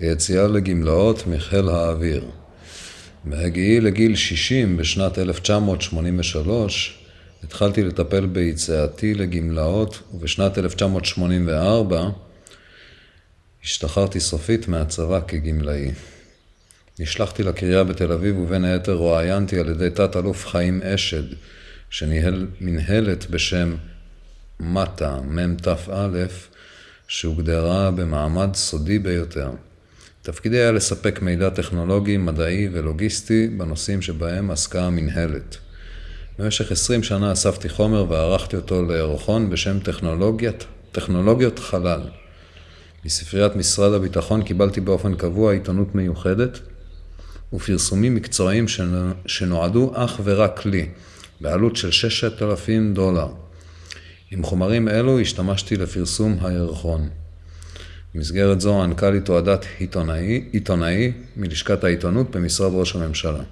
ליציאה לגמלאות מחיל האוויר. בהגיעי לגיל 60 בשנת 1983, התחלתי לטפל ביציאתי לגמלאות, ובשנת 1984 השתחררתי סופית מהצבא כגמלאי. נשלחתי לקריה בתל אביב, ובין היתר רואיינתי על ידי תת-אלוף חיים אשד, שניהל מנהלת בשם מט"א, מ"תא, שהוגדרה במעמד סודי ביותר. תפקידי היה לספק מידע טכנולוגי, מדעי ולוגיסטי בנושאים שבהם עסקה המנהלת. במשך עשרים שנה אספתי חומר וערכתי אותו לירחון בשם טכנולוגיית, טכנולוגיות חלל. מספריית משרד הביטחון קיבלתי באופן קבוע עיתונות מיוחדת ופרסומים מקצועיים שנועדו אך ורק לי, בעלות של ששת אלפים דולר. עם חומרים אלו השתמשתי לפרסום הירחון. במסגרת זו ענקה לי תועדת עיתונאי, עיתונאי מלשכת העיתונות במשרד ראש הממשלה.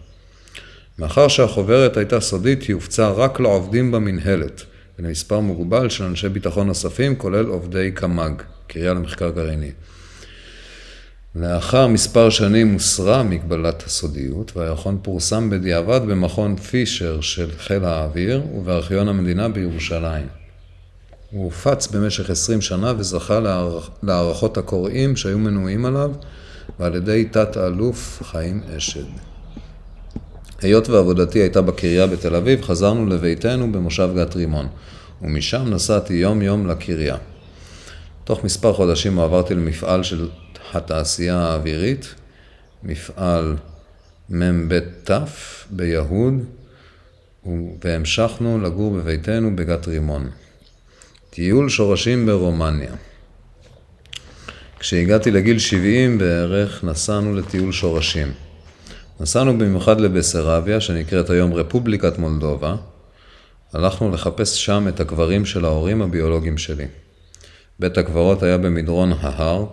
מאחר שהחוברת הייתה סודית, היא הופצה רק לעובדים במנהלת ולמספר מוגבל של אנשי ביטחון נוספים, כולל עובדי קמ"ג, קריה למחקר גרעיני. לאחר מספר שנים הוסרה מגבלת הסודיות, והירחון פורסם בדיעבד במכון פישר של חיל האוויר ובארכיון המדינה בירושלים. הוא הופץ במשך עשרים שנה וזכה להערכות הקוראים שהיו מנויים עליו ועל ידי תת-אלוף חיים אשד. היות ועבודתי הייתה בקריה בתל אביב, חזרנו לביתנו במושב גת רימון, ומשם נסעתי יום יום לקריה. תוך מספר חודשים עברתי למפעל של התעשייה האווירית, מפעל מ"ב ת' ביהוד, והמשכנו לגור בביתנו בגת רימון. טיול שורשים ברומניה. כשהגעתי לגיל 70 בערך, נסענו לטיול שורשים. נסענו במיוחד לבסרביה, שנקראת היום רפובליקת מולדובה. הלכנו לחפש שם את הקברים של ההורים הביולוגיים שלי. בית הקברות היה במדרון ההר,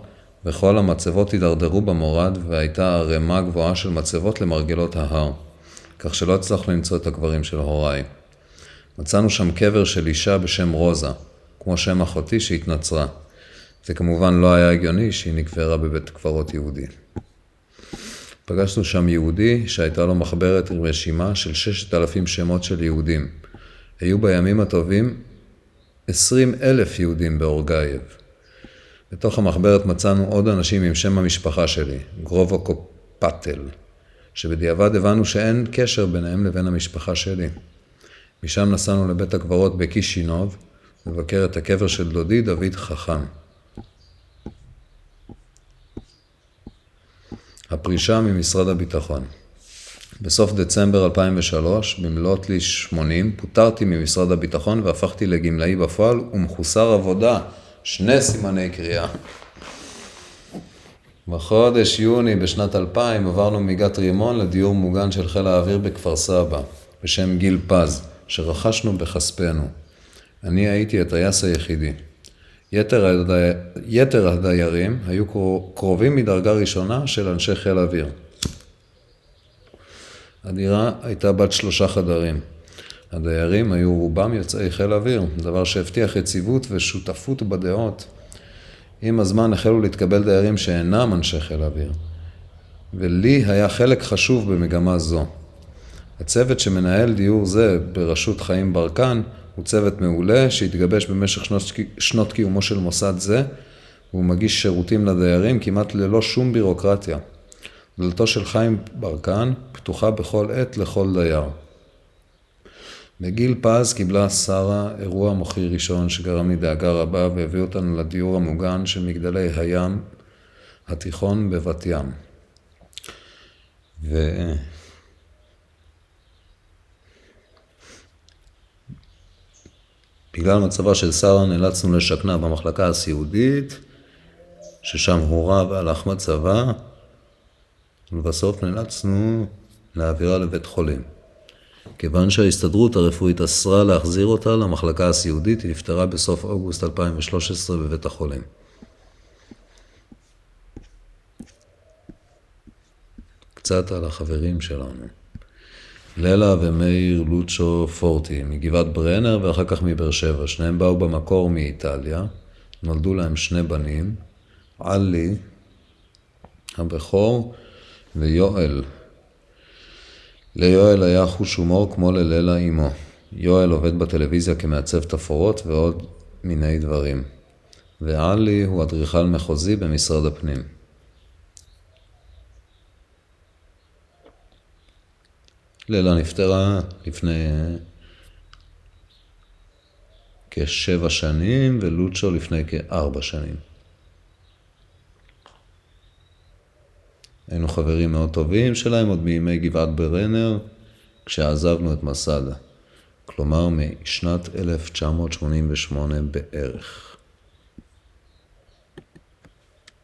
וכל המצבות הידרדרו במורד, והייתה ערימה גבוהה של מצבות למרגלות ההר, כך שלא הצלחנו למצוא את הקברים של הוריי. מצאנו שם קבר של אישה בשם רוזה, כמו שם אחותי שהתנצרה. זה כמובן לא היה הגיוני שהיא נקברה בבית קברות יהודי. פגשנו שם יהודי שהייתה לו מחברת עם רשימה של ששת אלפים שמות של יהודים. היו בימים הטובים עשרים אלף יהודים באורגייב. בתוך המחברת מצאנו עוד אנשים עם שם המשפחה שלי, גרובו קופטל, שבדיעבד הבנו שאין קשר ביניהם לבין המשפחה שלי. משם נסענו לבית הקברות בקישינוב, לבקר את הקבר של דודי דוד חכם. הפרישה ממשרד הביטחון בסוף דצמבר 2003, במלאת לי 80, פוטרתי ממשרד הביטחון והפכתי לגמלאי בפועל ומחוסר עבודה, שני סימני קריאה. בחודש יוני בשנת 2000 עברנו מגת רימון לדיור מוגן של חיל האוויר בכפר סבא, בשם גיל פז, שרכשנו בכספנו. אני הייתי הטייס היחידי. יתר, הדי... יתר הדיירים היו קרובים מדרגה ראשונה של אנשי חיל אוויר. הדירה הייתה בת שלושה חדרים. הדיירים היו רובם יוצאי חיל אוויר, דבר שהבטיח יציבות ושותפות בדעות. עם הזמן החלו להתקבל דיירים שאינם אנשי חיל אוויר, ולי היה חלק חשוב במגמה זו. הצוות שמנהל דיור זה בראשות חיים ברקן הוא צוות מעולה שהתגבש במשך שנות, שנות קיומו של מוסד זה והוא מגיש שירותים לדיירים כמעט ללא שום בירוקרטיה. דלתו של חיים ברקן פתוחה בכל עת לכל דייר. בגיל פז קיבלה שרה אירוע מוחי ראשון שגרם לי דאגה רבה והביא אותנו לדיור המוגן של מגדלי הים התיכון בבת ים. ו... בגלל מצבה של שרה נאלצנו לשכנה במחלקה הסיעודית, ששם הורה והלך מצבה, ולבסוף נאלצנו להעבירה לבית חולים. כיוון שההסתדרות הרפואית אסרה להחזיר אותה למחלקה הסיעודית, היא נפטרה בסוף אוגוסט 2013 בבית החולים. קצת על החברים שלנו. ללה ומאיר לוצ'ו פורטי, מגבעת ברנר ואחר כך מבאר שבע. שניהם באו במקור מאיטליה, נולדו להם שני בנים, עלי הבכור, ויואל. ליואל היה חוש הומור כמו ללילה אמו. יואל עובד בטלוויזיה כמעצב תפאורות ועוד מיני דברים. ועלי הוא אדריכל מחוזי במשרד הפנים. לילה נפטרה לפני כשבע שנים, ולוצ'ו לפני כארבע שנים. היינו חברים מאוד טובים שלהם עוד מימי גבעת ברנר, כשעזבנו את מסדה. כלומר, משנת 1988 בערך.